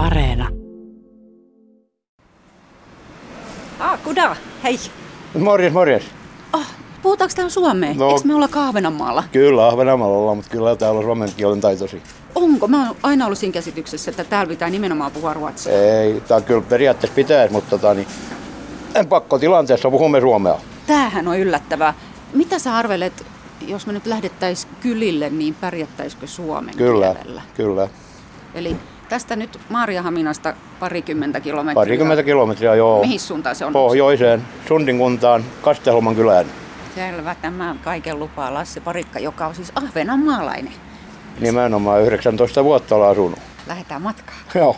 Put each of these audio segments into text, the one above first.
Areena. Ah, kuda, hei. Morjes, morjes. Oh, puhutaanko täällä suomea? No. Eikö me olla Kahvenanmaalla? Kyllä, Ahvenanmaalla ollaan, mutta kyllä täällä on suomen kielen taitosi. Onko? Mä oon aina ollut siinä käsityksessä, että täällä pitää nimenomaan puhua ruotsia. Ei, tää kyllä periaatteessa pitäisi, mutta tota, niin, en pakko tilanteessa puhumme suomea. Tämähän on yllättävää. Mitä sä arvelet, jos me nyt lähdettäis kylille, niin pärjättäisikö suomen Kyllä, kielellä? kyllä. Eli tästä nyt Maariahaminasta parikymmentä kilometriä. Parikymmentä kilometriä, joo. Mihin suuntaan se on? Pohjoiseen, Sundin kuntaan, Kastelman kylään. Selvä, tämä kaiken lupaa Lasse Parikka, joka on siis ahvenanmaalainen. Nimenomaan 19 vuotta olen asunut. Lähdetään matkaan. Joo.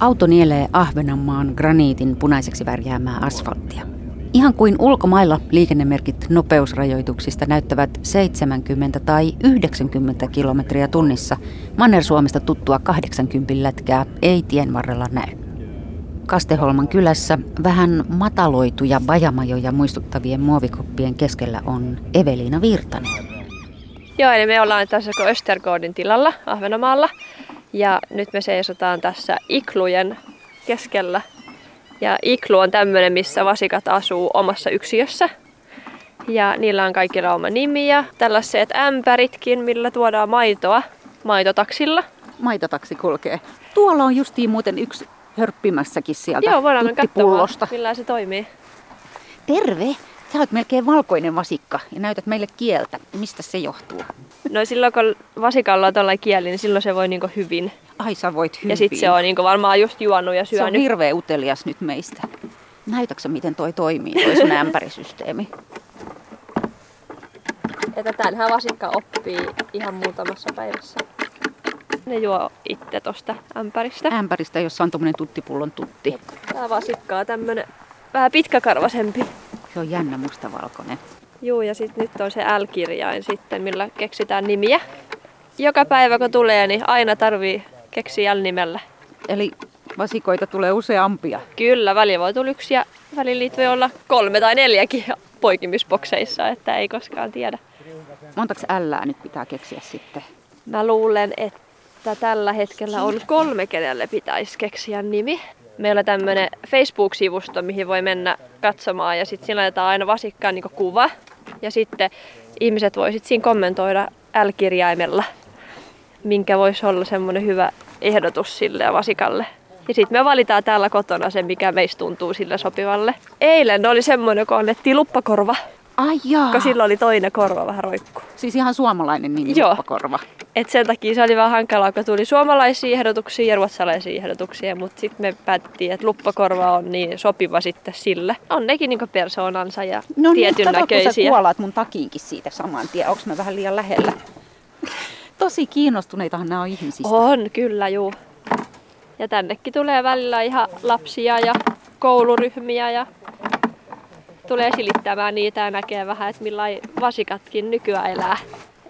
Auto nielee Ahvenanmaan graniitin punaiseksi värjäämää asfalttia. Ihan kuin ulkomailla liikennemerkit nopeusrajoituksista näyttävät 70 tai 90 kilometriä tunnissa, Manner-Suomesta tuttua 80 lätkää ei tien varrella näy. Kasteholman kylässä vähän mataloituja bajamajoja muistuttavien muovikoppien keskellä on Eveliina Virtanen. Joo, eli me ollaan tässä Östergårdin tilalla Ahvenamaalla. Ja nyt me seisotaan tässä iklujen keskellä. Ja iklu on tämmöinen, missä vasikat asuu omassa yksiössä. Ja niillä on kaikilla oma nimi ja tällaiset ämpäritkin, millä tuodaan maitoa maitotaksilla. Maitotaksi kulkee. Tuolla on justiin muuten yksi hörppimässäkin sieltä Joo, voidaan mennä katsomaan, tuttipullosta. millä se toimii. Terve! Sä oot melkein valkoinen vasikka ja näytät meille kieltä. Mistä se johtuu? No silloin kun vasikalla on tällainen kieli, niin silloin se voi niinku hyvin. Ai sä voit hyvin. Ja sitten se on niinku varmaan just juonut ja se on syönyt. hirveä utelias nyt meistä. Näytäksä miten toi toimii, toi sun ämpärisysteemi? Että tämänhän vasikka oppii ihan muutamassa päivässä. Ne juo itse tosta ämpäristä. Ämpäristä, jossa on tommonen tuttipullon tutti. Tää vasikka on tämmönen vähän pitkäkarvasempi. Se on jännä mustavalkoinen. Juu, ja sitten nyt on se L-kirjain sitten, millä keksitään nimiä. Joka päivä kun tulee, niin aina tarvii keksiä L-nimellä. Eli vasikoita tulee useampia. Kyllä, välillä voi tulla yksi ja välillä niitä voi olla kolme tai neljäkin poikimisbokseissa, että ei koskaan tiedä. Montaks ällää nyt pitää keksiä sitten? Mä luulen, että tällä hetkellä on kolme, kenelle pitäisi keksiä nimi. Meillä on tämmönen Facebook-sivusto, mihin voi mennä katsomaan ja sitten siinä laitetaan aina vasikkaan niin kuva. Ja sitten ihmiset voi sit siinä kommentoida L-kirjaimella, minkä voisi olla semmoinen hyvä ehdotus sille vasikalle. Ja sitten me valitaan täällä kotona se, mikä meistä tuntuu sille sopivalle. Eilen oli semmoinen, kun annettiin luppakorva, Ai jaa. kun sillä oli toinen korva vähän roikku. Siis ihan suomalainen nimi, Joo. luppakorva. Et sen takia se oli vähän hankalaa, kun tuli suomalaisia ehdotuksia ja ruotsalaisia ehdotuksia, mutta sitten me päätettiin, että luppakorva on niin sopiva sitten sille. On nekin niinku persoonansa ja No tietyn niin, kun sä näköisiä. kuolaat mun takiinkin siitä saman tien. Onks mä vähän liian lähellä? Tosi kiinnostuneitahan nämä on ihmisistä. On, kyllä, juu. Ja tännekin tulee välillä ihan lapsia ja kouluryhmiä ja tulee silittämään niitä ja näkee vähän, että millain vasikatkin nykyään elää.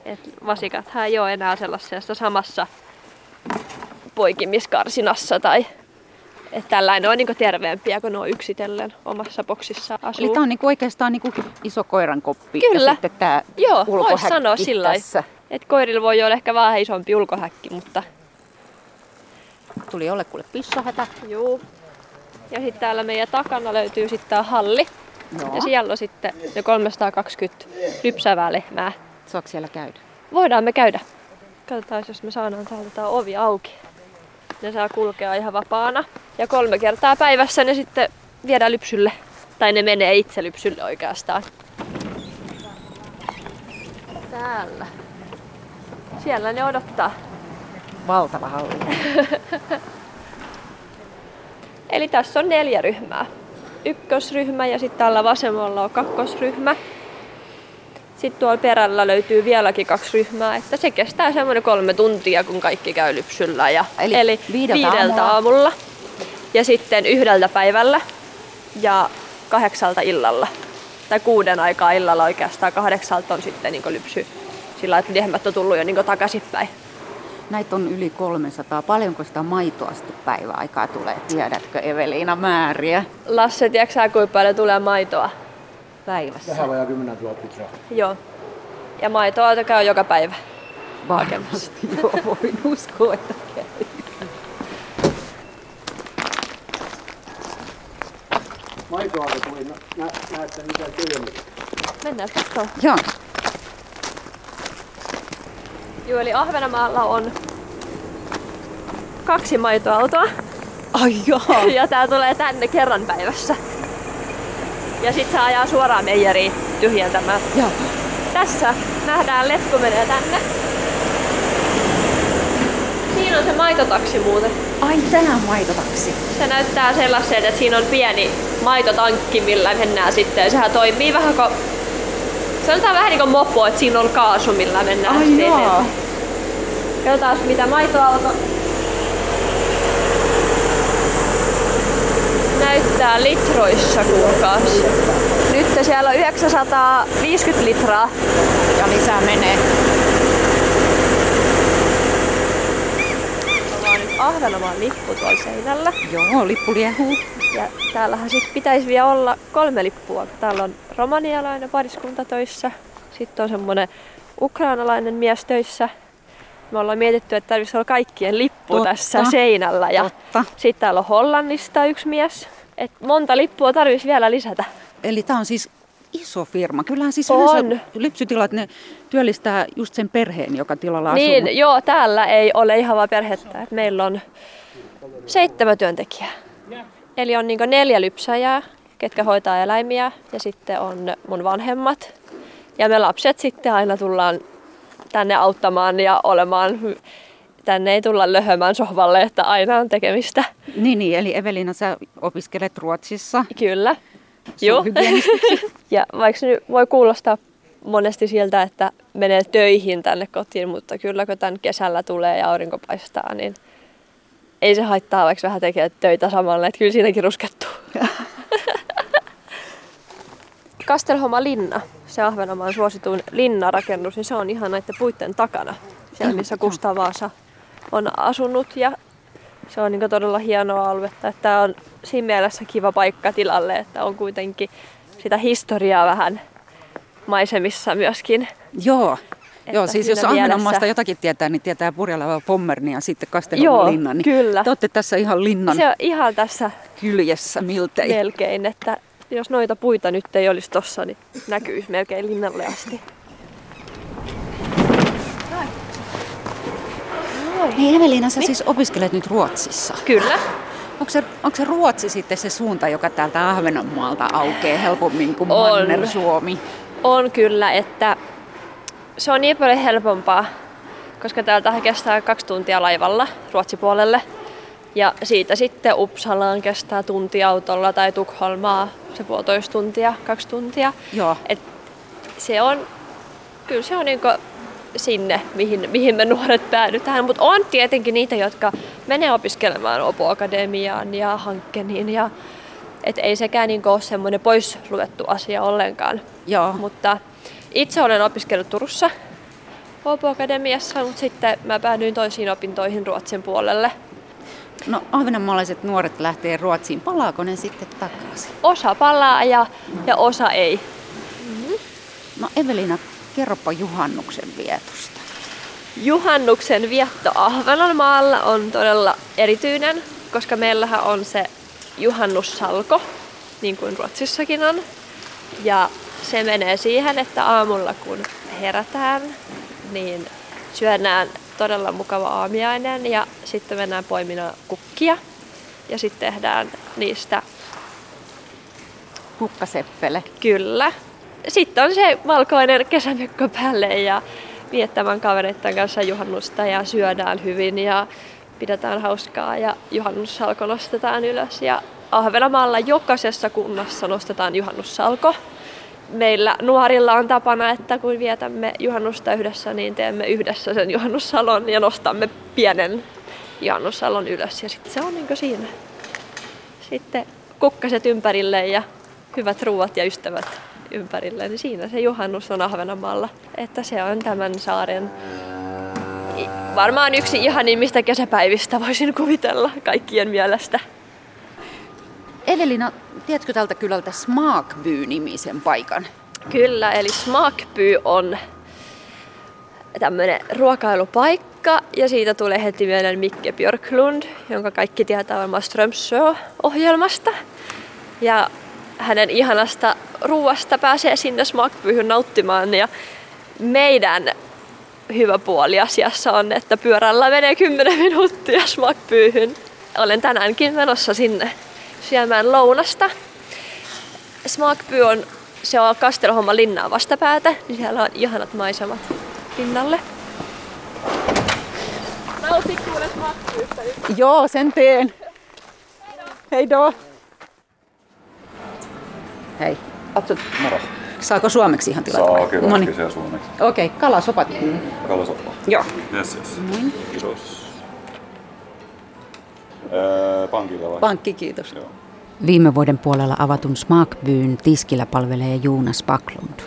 Et vasikathan ei ole enää sellaisessa samassa poikimiskarsinassa tai että tällainen on niinku terveempiä, kun ne on yksitellen omassa boksissa asuu. Eli tää on niinku oikeastaan niinku iso koiran koppi Kyllä. ja sitten tää Joo, ulkohäkki sanoa sillä. Et koirilla voi olla ehkä vähän isompi ulkohäkki, mutta Tuli jollekulle pissahätä. Juu. Ja sitten täällä meidän takana löytyy sitten tää halli. Joo. Ja siellä on sitten ne 320 lypsävää lehmää. Saako siellä käydä? Voidaan me käydä. Katsotaan, jos me saadaan täältä tää ovi auki. Ne saa kulkea ihan vapaana. Ja kolme kertaa päivässä ne sitten viedään lypsylle. Tai ne menee itse lypsylle oikeastaan. Täällä. Siellä ne odottaa. Valtava halli. Eli tässä on neljä ryhmää. Ykkösryhmä ja sitten täällä vasemmalla on kakkosryhmä. Sitten tuolla perällä löytyy vieläkin kaksi ryhmää, että se kestää semmoinen kolme tuntia, kun kaikki käy lypsyllä. Ja, Eli viideltä viideltä aamulla. aamulla. Ja sitten yhdeltä päivällä ja kahdeksalta illalla. Tai kuuden aikaa illalla oikeastaan. Kahdeksalta on sitten niin lypsy sillä että lehmät on tullut jo niin takaisinpäin. Näitä on yli 300. Paljonko sitä maitoa sitten päiväaikaa tulee? Tiedätkö Eveliina määriä? Lasse, tiedätkö kuinka paljon tulee maitoa? Päivässä. Vähän vajaa 10 000 litraa. Joo. Ja maitoa käy joka päivä. Varmasti joo, voin uskoa, että käy. Maitoa tuli. Nä, näette mitä työmiä. Mennään katsomaan. Joo. Joo, eli Ahvenanmaalla on kaksi maitoautoa. Ai joo. Ja tää tulee tänne kerran päivässä. Ja sit se ajaa suoraan meijeriin tyhjentämään. Joo. Tässä nähdään letku menee tänne. Siinä on se maitotaksi muuten. Ai tää on maitotaksi. Se näyttää sellaisen, että siinä on pieni maitotankki, millä mennään sitten. Sehän toimii vähän kuin... Sanotaan vähän niin kuin mopo, että siinä on kaasu, millä mennään Ai sitten joo. eteenpäin. Katsotaan mitä maitoauto näyttää litroissa kuulkaas. Nyt siellä on 950 litraa. Ja lisää menee. On Ahvenanmaan lippu tuolla seinällä. Joo, lippu liehuu. Ja täällähän sit pitäisi vielä olla kolme lippua. Täällä on romanialainen pariskunta töissä. Sitten on semmonen ukrainalainen mies töissä. Me ollaan mietitty, että tarvitsisi olla kaikkien lippu Totta. tässä seinällä. Ja sitten täällä on Hollannista yksi mies. Et monta lippua tarvitsisi vielä lisätä. Eli tämä on siis iso firma. Kyllähän siis On. lypsytilat, ne työllistää just sen perheen, joka tilalla asuu. Niin, joo, täällä ei ole ihan vaan perhettä. Et meillä on seitsemän työntekijää. Eli on niinku neljä lypsäjää, ketkä hoitaa eläimiä, ja sitten on mun vanhemmat. Ja me lapset sitten aina tullaan tänne auttamaan ja olemaan. Tänne ei tulla löhömään sohvalle, että aina on tekemistä. Niin, niin, eli Evelina, sä opiskelet Ruotsissa. Kyllä. Joo. Ja vaikka nyt voi kuulostaa monesti siltä, että menee töihin tänne kotiin, mutta kyllä kun tämän kesällä tulee ja aurinko paistaa, niin ei se haittaa, vaikka vähän tekee töitä samalla, että kyllä siinäkin ruskettuu. Kastelhoma Linna, se Ahvenanmaan suosituin linnarakennus, niin se on ihan näiden puitten takana. Siellä missä Kustaa Vaasa on asunut ja se on niin todella hienoa aluetta. Että Tämä on siinä mielessä kiva paikka tilalle, että on kuitenkin sitä historiaa vähän maisemissa myöskin. Joo. Että Joo, siis jos Ahvenanmaasta jotakin tietää, niin tietää Purjalava Pommerni ja sitten Kastelun linnan. Niin kyllä. Te olette tässä ihan linnan Se on ihan tässä kyljessä miltei. melkein, että jos noita puita nyt ei olisi tossa, niin näkyisi melkein linnalle asti. Niin Evelina, sä siis opiskelet nyt Ruotsissa. Kyllä. Onko se, onko se Ruotsi sitten se suunta, joka täältä Ahvenanmaalta aukeaa helpommin kuin On. Manner-Suomi? On kyllä, että se on niin paljon helpompaa, koska täältä kestää kaksi tuntia laivalla Ruotsipuolelle. Ja siitä sitten Uppsalaan kestää tunti autolla tai Tukholmaa se puolitoista tuntia, kaksi tuntia. Joo. Et se on, kyllä se on niinku sinne, mihin, mihin me nuoret päädytään. Mutta on tietenkin niitä, jotka menee opiskelemaan Opo Akademiaan ja Hankkeniin. Ja, et ei sekään niinku ole semmoinen pois luettu asia ollenkaan. Joo. Mutta itse olen opiskellut Turussa Opo Akademiassa, mutta sitten mä päädyin toisiin opintoihin Ruotsin puolelle. No ahvenanmaalaiset nuoret lähtee Ruotsiin. Palaako ne sitten takaisin? Osa palaa ja, ja osa ei. No Evelina, kerropa juhannuksen vietosta. Juhannuksen vietto Ahvenanmaalla on todella erityinen, koska meillähän on se juhannussalko, niin kuin Ruotsissakin on. Ja se menee siihen, että aamulla kun herätään, niin syödään todella mukava aamiainen ja sitten mennään poimimaan kukkia. Ja sitten tehdään niistä Kukkaseppele. Kyllä. Sitten on se valkoinen kesämekko päälle ja viettämään kavereiden kanssa juhannusta ja syödään hyvin ja pidetään hauskaa ja juhannussalko nostetaan ylös. Ja Ahvenanmaalla jokaisessa kunnassa nostetaan juhannussalko. Meillä nuorilla on tapana, että kun vietämme juhannusta yhdessä, niin teemme yhdessä sen juhannussalon ja nostamme pienen juhannussalon ylös. Ja sitten se on niin siinä. Sitten kukkaset ympärille ja hyvät ruuat ja ystävät ympärille, niin siinä se juhannus on Ahvenanmaalla. Että se on tämän saaren varmaan yksi ihanimmista kesäpäivistä voisin kuvitella kaikkien mielestä. Evelina, tiedätkö tältä kylältä Smakby-nimisen paikan? Kyllä, eli Smakby on tämmöinen ruokailupaikka ja siitä tulee heti mieleen Mikke Björklund, jonka kaikki tietää varmaan Strömsö-ohjelmasta. Ja hänen ihanasta ruuasta pääsee sinne smakpyyhyn nauttimaan. Ja meidän hyvä puoli asiassa on, että pyörällä menee 10 minuuttia smakpyyhyn. Olen tänäänkin menossa sinne syömään lounasta. Smakpy on, se on Kastelhomma linnaa vastapäätä, niin siellä on ihanat maisemat linnalle. Nauti kuule. Joo, sen teen. Hei do. Hei. Atso, Moro. saako suomeksi ihan tilata? Saa kyllä Noniin. kysyä suomeksi. Okei, kalasopat. Kalasoppa. Joo. Yes, yes. Noin. Kiitos. Öö, pankilla vai? Pankki, kiitos. Joo. Viime vuoden puolella avatun Smakbyyn tiskillä palvelee Jonas Backlund.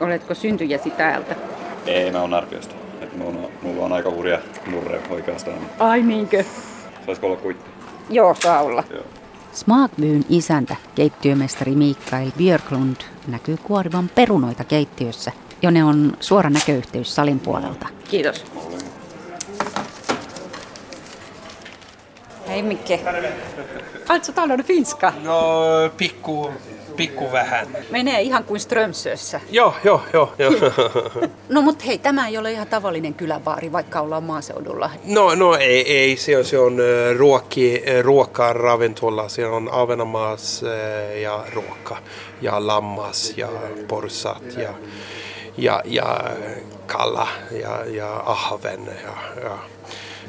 Oletko syntyjäsi täältä? Ei, mä oon Närpiöstä. Et mulla, on, mulla on aika hurja nurre oikeastaan. Ai niinkö? Saisiko olla kuitti? Joo, saa olla. Joo. Smakbyyn isäntä, keittiömestari Mikael Björklund, näkyy kuorivan perunoita keittiössä, jonne on suora näköyhteys salin puolelta. Kiitos. Olen. Hei Mikke. Alltså talar du finska? No, pikku, pikku vähän. Menee ihan kuin Strömsössä. Joo, joo, joo. joo. No mutta hei, tämä ei ole ihan tavallinen kyläbaari, vaikka ollaan maaseudulla. No, no ei, ei se on, se on ruokki, ruokaravintola. Se on ahvenanmaas äh, ja ruokka ja lammas ja porsat ja, ja, ja kalla ja, ja ahven. Ja, ja.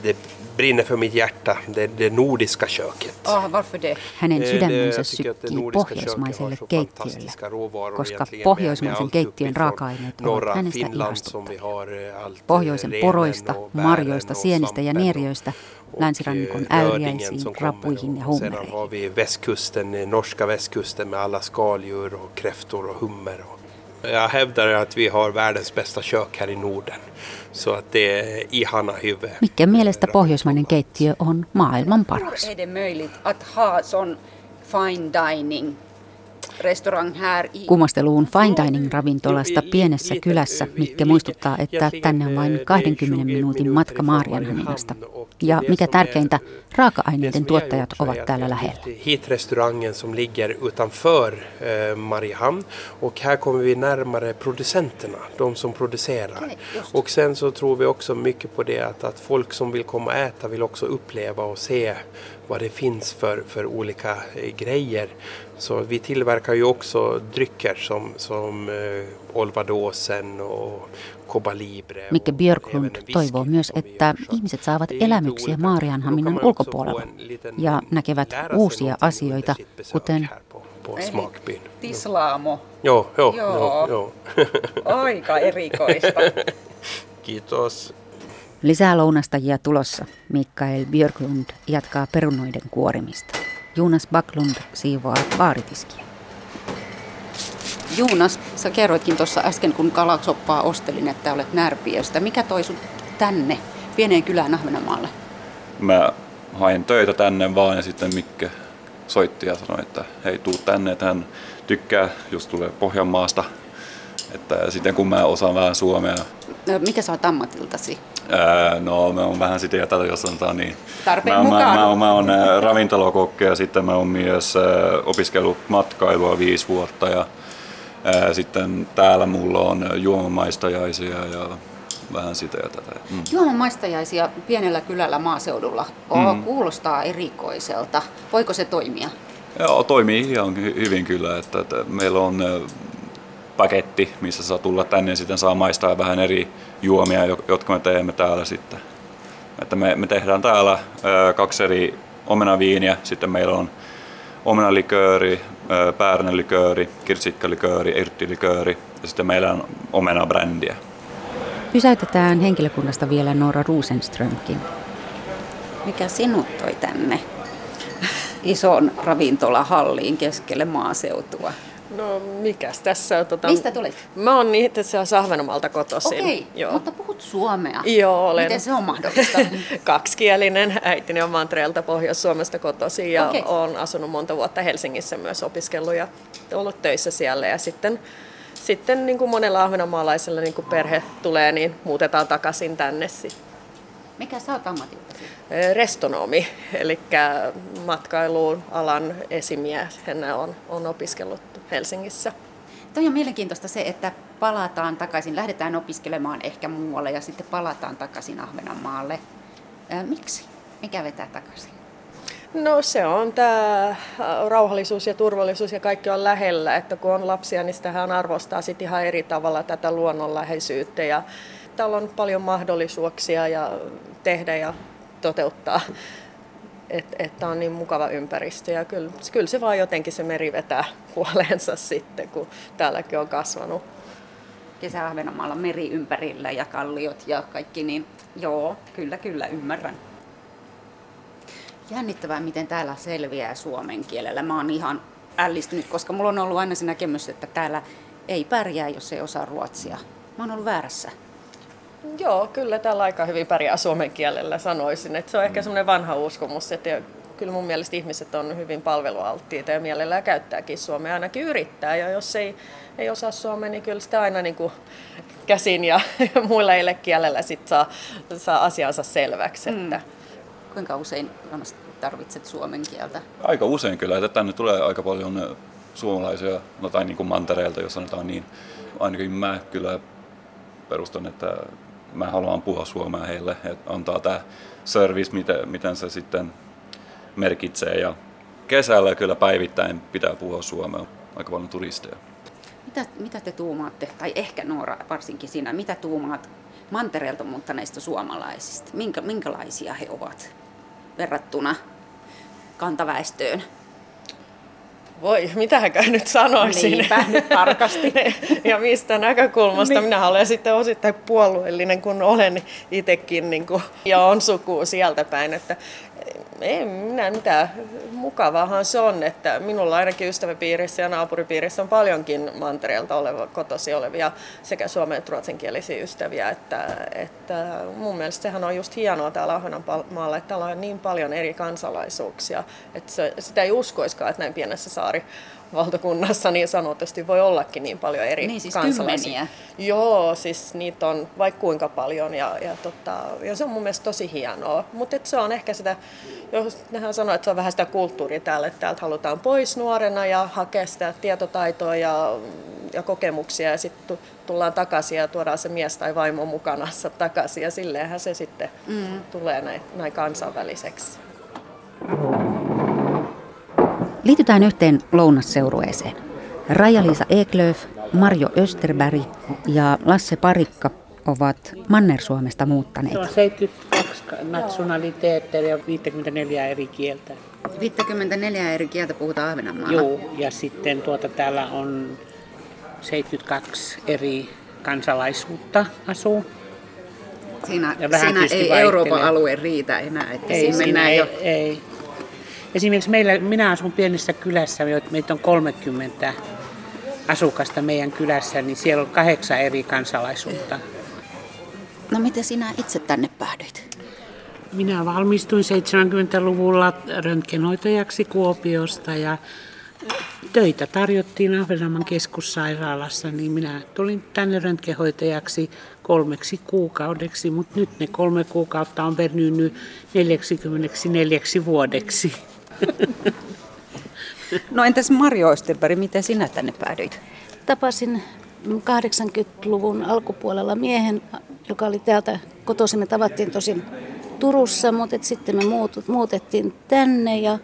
Det brinner för mitt hjärta, det, det nordiska köket. Ah, varför det? Hänen Eh, sydämensä sykkii nordiska pohjoismaiselle keittiölle, fantastiska råvaror koska pohjoismaisen keittiön raaka-aineet ovat hänestä ihastuttavia. har eh, allt, eh, Pohjoisen poroista, marjoista, sienistä ja och, länsirannikon äyriäisiin, som kommer. rapuihin ja hummereihin. har vi västkusten, norska västkusten med alla skaldjur och kräftor och hummer. Och jag hävdar att vi har världens bästa kök här i Norden. Så att det är ihana hyvä. Mikken mielestä pohjoismainen keittiö on maailman paras. är det möjligt att ha sån fine dining Kumasteluun fine dining ravintolasta pienessä kylässä Mikke muistuttaa, että tänne on vain 20 minuutin matka Maarianhaminasta. Ja mikä tärkeintä, raaka-aineiden tuottajat ovat täällä lähellä. Hit restaurangen som ligger utanför eh, Mariehamn och här kommer vi närmare producenterna, de som producerar. Och sen så tror vi också mycket på det att, att folk som vill komma och äta vill också uppleva och se vad det finns för, för olika eh, grejer. Så vi tillverkar ju också drycker som, som eh, Olvadosen och Coba Libre. Mikke Björklund toivoo myös, että ihmiset saavat elämyksiä. Maarianhaminan ulkopuolella ja näkevät uusia asioita, kuten på Smakbyn. Tislaamo. Joo, joo, Joo. joo, joo. Aika erikoista. Kiitos. Lisää lounastajia tulossa. Mikael Björklund jatkaa perunoiden kuorimista. Jonas Backlund siivoaa baaritiskiä. Jonas, sä kerroitkin tuossa äsken, kun kalasoppaa ostelin, että olet Närpiöstä. Mikä toi sut tänne, pieneen kylään Ahvenanmaalle? Mä hain töitä tänne vaan ja sitten Mikke soitti ja sanoi, että hei tuu tänne, että hän tykkää, jos tulee Pohjanmaasta. Että sitten kun mä osaan vähän suomea, Mikä sä oot ammatiltasi? Ää, no mä oon vähän sitä ja tätä jos sanotaan niin. Tarpeen mä, mukaan. Mä, mä, oon- mä oon ravintolakokki ja sitten mä oon myös opiskellut matkailua viisi vuotta ja ää, sitten täällä mulla on juomamaistajaisia ja vähän sitä ja tätä. Mm. Juoman maistajaisia pienellä kylällä maaseudulla. Mm. Kuulostaa erikoiselta. Voiko se toimia? Joo, toimii ihan hy- hyvin kyllä. Että, että meillä on paketti, missä saa tulla tänne ja sitten saa maistaa vähän eri juomia, jo- jotka me teemme täällä sitten. Että me, me tehdään täällä kaksi eri omenaviiniä, sitten meillä on omenalikööri, ö, päärynälikööri, kirsikkalikööri, yrttilikööri ja sitten meillä on omenabrändiä. Pysäytetään henkilökunnasta vielä Noora Rosenströmkin. Mikä sinut toi tänne ison ravintolahalliin keskelle maaseutua? No mikäs tässä on? Tota, Mistä tulit? Mä oon itse asiassa Ahvenanmaalta kotoisin. Okei, Joo. mutta puhut suomea. Joo, olen Miten se on mahdollista? kaksikielinen. Äitini on Montrealta Pohjois-Suomesta kotoisin ja okay. olen asunut monta vuotta Helsingissä myös opiskellut ja ollut töissä siellä. Ja sitten, sitten niin kuin monella ahvenanmaalaisella niin kuin perhe tulee, niin muutetaan takaisin tänne sitten. Mikä sä oot ammatiltasi? Restonomi, eli matkailuun alan esimiehenä on, on opiskellut Helsingissä. Toi on mielenkiintoista se, että palataan takaisin, lähdetään opiskelemaan ehkä muualle ja sitten palataan takaisin Ahvenanmaalle. Ää, miksi? Mikä vetää takaisin? No se on tämä rauhallisuus ja turvallisuus ja kaikki on lähellä, että kun on lapsia, niin sitähän arvostaa sit ihan eri tavalla tätä luonnonläheisyyttä ja täällä on paljon mahdollisuuksia ja tehdä ja toteuttaa, että et on niin mukava ympäristö ja kyllä, kyllä se vaan jotenkin se meri vetää puoleensa sitten, kun täälläkin on kasvanut. Kesä Ahvenanmaalla meri ympärillä ja kalliot ja kaikki, niin joo, kyllä kyllä ymmärrän. Jännittävää, miten täällä selviää suomen kielellä. Mä oon ihan ällistynyt, koska mulla on ollut aina se näkemys, että täällä ei pärjää, jos ei osaa ruotsia. Mä oon ollut väärässä. Joo, kyllä täällä aika hyvin pärjää suomen kielellä sanoisin. Että se on ehkä semmoinen vanha uskomus, että kyllä mun mielestä ihmiset on hyvin palvelualttiita ja mielellään käyttääkin suomea, ainakin yrittää. Ja jos ei, ei osaa suomea, niin kyllä sitä aina niin kuin käsin ja muilla ei kielellä sit saa, saa asiansa selväksi. Mm. Että Kuinka usein tarvitset suomen kieltä? Aika usein kyllä, että tänne tulee aika paljon suomalaisia, no tai niin kuin mantereelta, jos sanotaan niin. Ainakin mä kyllä perustan, että mä haluan puhua suomea heille, että antaa tämä service, miten, miten se sitten merkitsee. Ja kesällä kyllä päivittäin pitää puhua suomea, aika paljon turisteja. Mitä, mitä te tuumaatte, tai ehkä Noora varsinkin sinä, mitä tuumaat mantereelta muuttaneista suomalaisista? Minkä, minkälaisia he ovat verrattuna kantaväestöön? Voi, mitähänkään nyt sanoisin. Niinpä, nyt tarkasti. ja mistä näkökulmasta. Niin. Minä olen sitten osittain puolueellinen, kun olen itsekin niin kuin, ja on sukua sieltä päin. Että ei minä mitään. Mukavaahan se on, että minulla ainakin ystäväpiirissä ja naapuripiirissä on paljonkin mantereelta oleva, kotosi olevia sekä suomen että ruotsinkielisiä ystäviä. Että, että mun mielestä sehän on just hienoa täällä Ahvenanmaalla, että täällä on niin paljon eri kansalaisuuksia. Että se, sitä ei uskoiskaan, että näin pienessä saari valtakunnassa niin sanotusti voi ollakin niin paljon eri niin, siis kansalaisia. Kymmeniä. Joo, siis niitä on vaikka kuinka paljon ja, ja, tota, ja se on mun mielestä tosi hienoa. Mutta se on ehkä sitä, jos nehän sanoo, että se on vähän sitä kulttuuria täällä, että täältä halutaan pois nuorena ja hakea sitä tietotaitoa ja, ja kokemuksia ja sitten tullaan takaisin ja tuodaan se mies tai vaimo mukana takaisin ja silleenhän se sitten mm. tulee näin, näin kansainväliseksi. Liitytään yhteen lounasseurueeseen. Raja-Liisa Eklöf, Marjo Österberg ja Lasse Parikka ovat Manner-Suomesta muuttaneet. Se on 72 nationaliteetteja ja 54 eri kieltä. 54 eri kieltä puhutaan Ahvenanmaalla. Joo, ja sitten tuota, täällä on 72 eri kansalaisuutta asuu. Siinä, siinä ei Euroopan alue riitä enää, että ei, siinä, siinä ei, jo... ei. Esimerkiksi meillä, minä asun pienessä kylässä, meitä on 30 asukasta meidän kylässä, niin siellä on kahdeksan eri kansalaisuutta. No miten sinä itse tänne päädyit? Minä valmistuin 70-luvulla röntgenhoitajaksi Kuopiosta ja töitä tarjottiin Ahvenanmaan keskussairaalassa, niin minä tulin tänne röntgenhoitajaksi kolmeksi kuukaudeksi, mutta nyt ne kolme kuukautta on venynyt 44 vuodeksi. No entäs Marjo Osterberg, miten sinä tänne päädyit? Tapasin 80-luvun alkupuolella miehen, joka oli täältä kotoisin. Me tavattiin tosin Turussa, mutta sitten me muutettiin tänne ja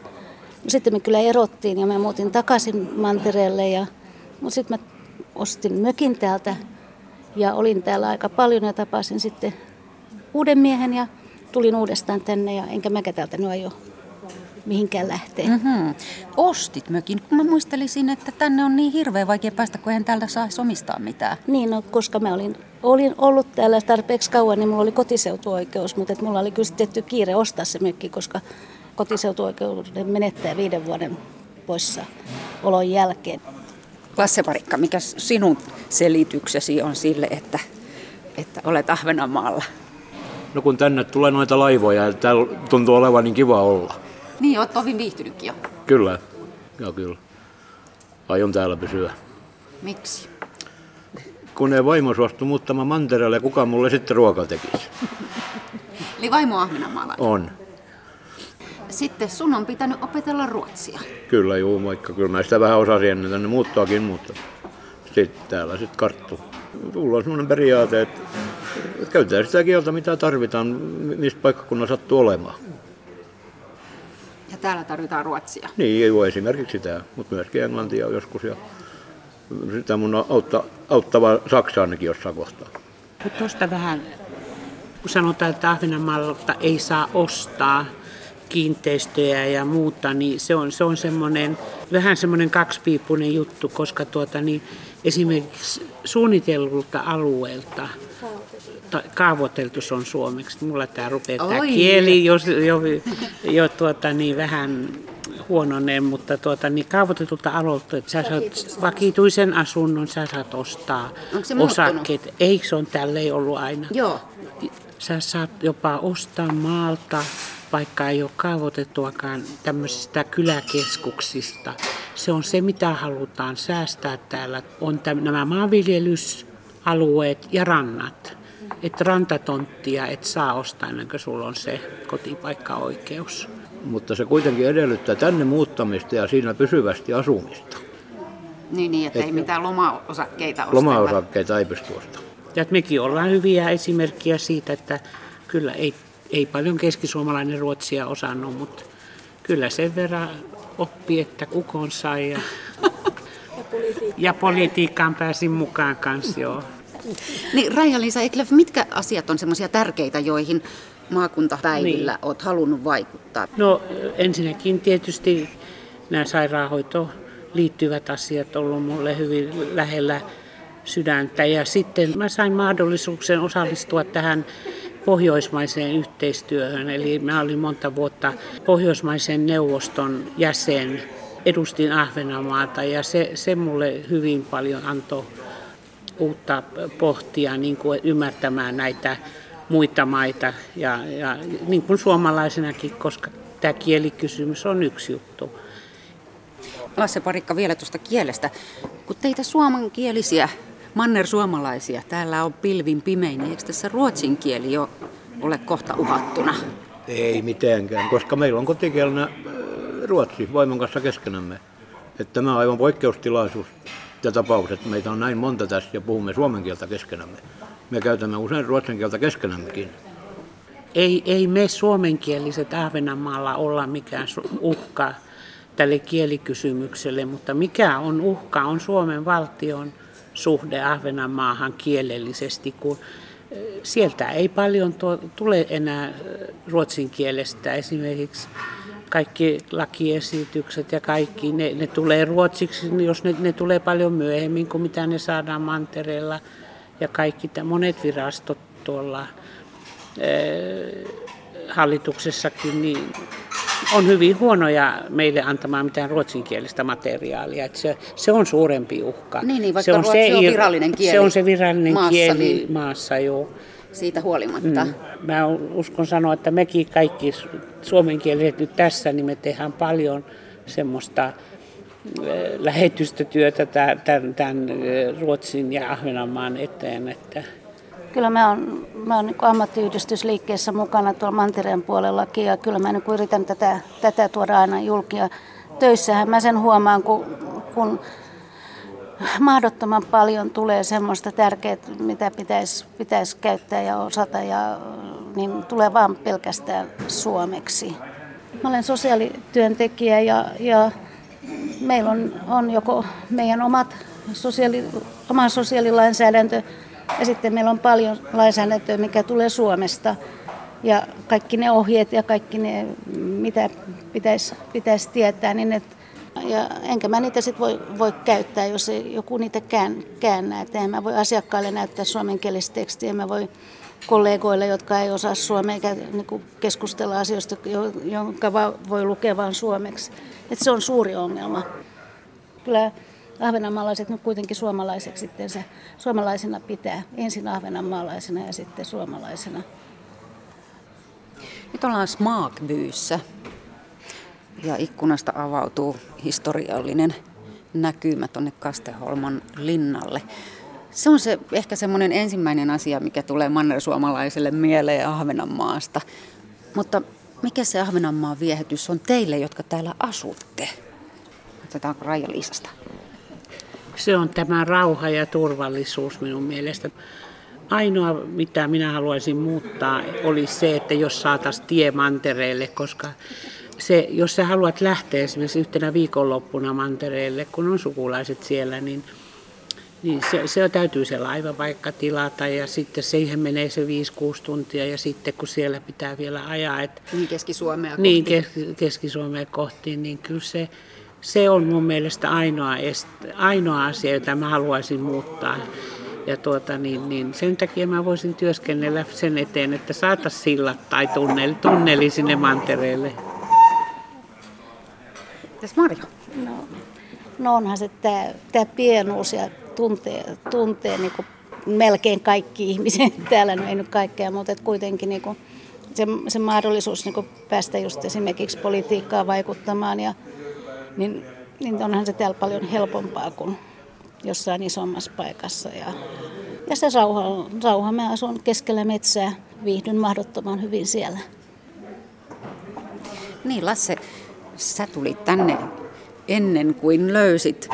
sitten me kyllä erottiin ja mä muutin takaisin mantereelle. Ja, mutta sitten mä ostin mökin täältä ja olin täällä aika paljon ja tapasin sitten uuden miehen ja tulin uudestaan tänne ja enkä mäkä täältä nyt aio mihinkään lähtee. Mm-hmm. Ostit mökin. Mä muistelisin, että tänne on niin hirveän vaikea päästä, kun en täältä saisi omistaa mitään. Niin, no, koska mä olin, olin ollut täällä tarpeeksi kauan, niin mulla oli kotiseutuoikeus, mutta et mulla oli kyllä tietty kiire ostaa se mökki, koska kotiseutuoikeuden menettää viiden vuoden poissa olon jälkeen. Lasse Parikka, mikä sinun selityksesi on sille, että, että olet Ahvenanmaalla? No kun tänne tulee noita laivoja ja täällä tuntuu olevan niin kiva olla. Niin, olet tovin viihtynytkin jo. Kyllä, joo kyllä. Aion täällä pysyä. Miksi? Kun ei vaimo suostu muuttamaan mantereelle, kuka mulle sitten ruokaa tekisi? Eli vaimo Ahvenanmaalainen. On. Sitten sun on pitänyt opetella ruotsia. Kyllä juu, moikka. Kyllä mä sitä vähän osasin ennen tänne muuttoakin, mutta sitten täällä sitten karttu. Tulla on semmoinen periaate, että käytetään sitä kieltä mitä tarvitaan, mistä paikkakunnan sattuu olemaan. Täällä tarvitaan ruotsia. Niin, joo, esimerkiksi sitä, mutta myöskin englantia joskus ja sitä mun autta, auttava saksa ainakin jossain kohtaa. Mutta tuosta vähän, kun sanotaan, että Ahvenanmaalta ei saa ostaa kiinteistöjä ja muuta, niin se on, se on semmoinen, vähän semmoinen kaksipiippunen juttu, koska tuota, niin esimerkiksi suunnitellulta alueelta ta- kaavoiteltu se on suomeksi. Mulla tämä rupeaa tämä kieli jo, jo, jo tuota, niin vähän huononeen, mutta tuota, niin kaavoitetulta alueelta, että sä saat vakituisen asunnon, sä saat ostaa osakkeet. Eikö se on tälleen ollut aina? Joo. Sä saat jopa ostaa maalta, vaikka ei ole kaavoitettuakaan tämmöisistä kyläkeskuksista. Se on se, mitä halutaan säästää täällä. On täm, nämä maanviljelysalueet ja rannat. Et rantatonttia et saa ostaa ennen kuin sulla on se kotipaikkaoikeus. Mutta se kuitenkin edellyttää tänne muuttamista ja siinä pysyvästi asumista. Niin, niin että ei mitään lomaosakkeita ostella. Lomaosakkeita ei pysty ostamaan. Ja että mekin ollaan hyviä esimerkkiä siitä, että kyllä ei, ei paljon keskisuomalainen ruotsia osannut, mutta kyllä sen verran oppi, että ukon sai ja, ja politiikkaan pääsin mukaan kanssa, joo. Niin Raija-Liisa Eklöf, mitkä asiat on semmoisia tärkeitä, joihin maakuntapäivillä niin. olet halunnut vaikuttaa? No ensinnäkin tietysti nämä sairaanhoitoon liittyvät asiat on ollut mulle hyvin lähellä sydäntä. Ja sitten mä sain mahdollisuuksen osallistua tähän pohjoismaiseen yhteistyöhön. Eli mä olin monta vuotta pohjoismaisen neuvoston jäsen, edustin Ahvenanmaata ja se, se mulle hyvin paljon antoi uutta pohtia niin kuin ymmärtämään näitä muita maita ja, ja niin kuin suomalaisenakin, koska tämä kielikysymys on yksi juttu. Lasse Parikka vielä tuosta kielestä. Kun teitä suomenkielisiä manner-suomalaisia täällä on pilvin pimein, eikö tässä ruotsin kieli jo ole kohta uhattuna? Ei mitenkään, koska meillä on kotikielenä äh, ruotsi vaimon kanssa keskenämme. Että tämä on aivan poikkeustilaisuus ja tapaus, että meitä on näin monta tässä ja puhumme suomen kieltä keskenämme. Me käytämme usein ruotsin kieltä keskenämmekin. Ei, ei me suomenkieliset Ahvenanmaalla olla mikään uhka tälle kielikysymykselle, mutta mikä on uhka on Suomen valtion suhde Ahvenanmaahan kielellisesti, kun eh, sieltä ei paljon tule enää eh, ruotsin kielestä. Esimerkiksi kaikki lakiesitykset ja kaikki, ne, ne tulee ruotsiksi, niin jos ne, ne tulee paljon myöhemmin kuin mitä ne saadaan mantereella. Ja kaikki monet virastot tuolla eh, hallituksessakin, niin on hyvin huonoja meille antamaan mitään ruotsinkielistä materiaalia. Että se, se on suurempi uhka. Niin, niin, vaikka se on, ruotsi on ir- virallinen kieli Se on se virallinen maassa, kieli niin- maassa, joo. Siitä huolimatta. Mm. Mä uskon sanoa, että mekin kaikki su- suomenkieliset nyt tässä, niin me tehdään paljon semmoista lähetystötyötä tämän, tämän, Ruotsin ja Ahvenanmaan eteen. Että Kyllä mä oon, mä oon niin ammattiyhdistysliikkeessä mukana tuolla Mantereen puolellakin ja kyllä mä niin yritän tätä, tätä tuoda aina julkia. Töissähän mä sen huomaan, kun, kun mahdottoman paljon tulee semmoista tärkeää, mitä pitäisi, pitäisi käyttää ja osata, ja, niin tulee vaan pelkästään suomeksi. Mä olen sosiaalityöntekijä ja, ja meillä on, on joko meidän omat sosiaali, oma sosiaalilainsäädäntö ja sitten meillä on paljon lainsäädäntöä, mikä tulee Suomesta. Ja kaikki ne ohjeet ja kaikki ne, mitä pitäisi, pitäisi tietää, niin et, ja enkä mä niitä sit voi, voi käyttää, jos ei joku niitä kään, käännää. Että en mä voi asiakkaille näyttää suomenkielistä tekstiä, mä voi kollegoille, jotka ei osaa suomea eikä niin keskustella asioista, jo- jonka voi lukea vain suomeksi. Et se on suuri ongelma. Kyllä ahvenanmaalaiset nyt kuitenkin suomalaiseksi sitten se suomalaisena pitää. Ensin ahvenanmaalaisena ja sitten suomalaisena. Nyt ollaan Smaakbyyssä ja ikkunasta avautuu historiallinen näkymä tuonne Kasteholman linnalle. Se on se, ehkä semmoinen ensimmäinen asia, mikä tulee mannersuomalaiselle mieleen Ahvenanmaasta. Mutta mikä se Ahvenanmaan viehätys on teille, jotka täällä asutte? Otetaanko Raija-Liisasta? Se on tämä rauha ja turvallisuus minun mielestä. Ainoa, mitä minä haluaisin muuttaa, olisi se, että jos saataisiin tie mantereelle, koska se, jos sä haluat lähteä esimerkiksi yhtenä viikonloppuna mantereelle, kun on sukulaiset siellä, niin, niin se, se täytyy se laivapaikka tilata ja sitten siihen menee se 5-6 tuntia ja sitten kun siellä pitää vielä ajaa. Et, niin Keski-Suomea kohti. Niin Keski- Keski-Suomea kohti, niin kyllä se, se on mun mielestä ainoa, est, ainoa asia, jota mä haluaisin muuttaa. Ja tuota, niin, niin sen takia mä voisin työskennellä sen eteen, että saataisiin sillat tai tunneli, tunneli sinne mantereelle. Mitäs Marjo? No, no onhan se tämä, tämä pienuus ja tuntee, tuntee niin kuin melkein kaikki ihmiset täällä, no ei nyt kaikkea, mutta et kuitenkin niin kuin se, se mahdollisuus niin kuin päästä just esimerkiksi politiikkaan vaikuttamaan, ja, niin, niin onhan se täällä paljon helpompaa kuin jossain isommassa paikassa. Ja, ja se rauha, rauha, mä asun keskellä metsää, viihdyn mahdottoman hyvin siellä. Niin Lasse, sä tulit tänne ennen kuin löysit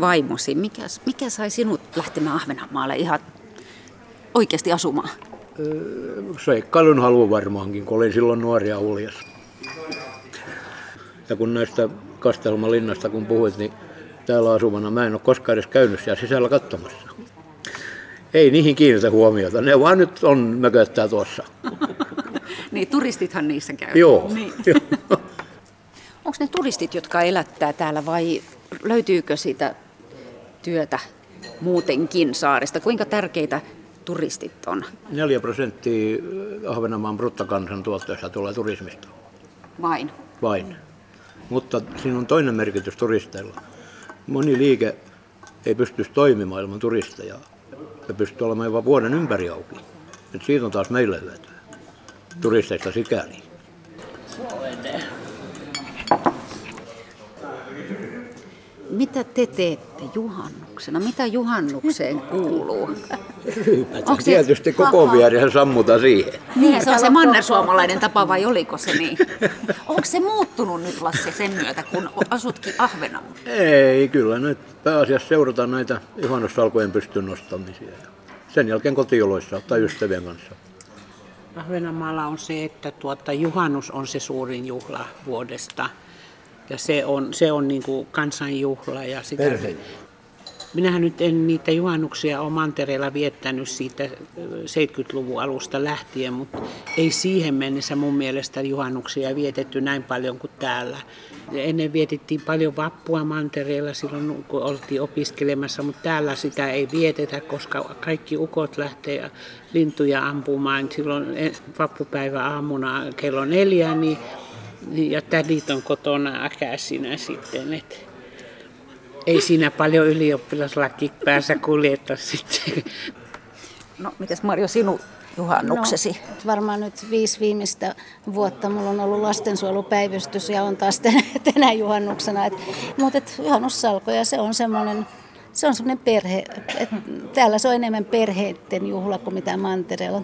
vaimosi. Mikä, mikä sai sinut lähtemään Ahvenanmaalle ihan oikeasti asumaan? Seikkailun halu varmaankin, kun olin silloin nuori ja uljas. Ja kun näistä Kastelman linnasta kun puhuit, niin täällä asuvana mä en ole koskaan edes käynyt siellä sisällä katsomassa. Ei niihin kiinnitä huomiota, ne vaan nyt on mököttää tuossa. Niin, turistithan niissä käy. Joo. Niin. Ne turistit, jotka elättää täällä vai löytyykö siitä työtä muutenkin saaresta? Kuinka tärkeitä turistit on? 4 prosenttia Ahvenanmaan bruttokansantuotteesta tulee turismista. Vain. Vain. Mutta siinä on toinen merkitys turisteilla. Moni liike ei pystyisi toimimaan ilman turisteja. Ne pystyy olemaan jopa vuoden ympäri auki. Et siitä on taas meille hyötyä. Turisteista sikäli. Mitä te teette juhannuksena? Mitä juhannukseen kuuluu? Onko tietysti koko vieressä sammuta siihen. Niin, se on se mannersuomalainen tapa vai oliko se niin? Onko se muuttunut nyt Lasse sen myötä, kun asutkin Ahvenanmaalla? Ei, kyllä nyt pääasiassa seurataan näitä juhannussalkojen pystyn nostamisia. Sen jälkeen kotioloissa tai ystävien kanssa. Ahvenanmaalla on se, että tuota, juhannus on se suurin juhla vuodesta. Ja se on, se on niin kuin kansanjuhla. Ja sitä, Perhe. Minähän nyt en niitä juhannuksia ole mantereella viettänyt siitä ö, 70-luvun alusta lähtien, mutta ei siihen mennessä mun mielestä juhannuksia vietetty näin paljon kuin täällä. Ennen vietettiin paljon vappua mantereella silloin, kun oltiin opiskelemassa, mutta täällä sitä ei vietetä, koska kaikki ukot lähtee lintuja ampumaan silloin eh, vappupäivä aamuna kello neljä, niin ja tädit on kotona äkäisinä sitten, että ei siinä paljon ylioppilaslaki päässä kuljeta sitten. No, mitäs Marjo sinun juhannuksesi? No, varmaan nyt viisi viimeistä vuotta mulla on ollut lastensuojelupäivystys ja on taas tänä, tänä juhannuksena. Et, mutta et juhannussalkoja, se on semmoinen se on semmoinen perhe, et täällä se on enemmän perheiden juhla kuin mitä mantereella.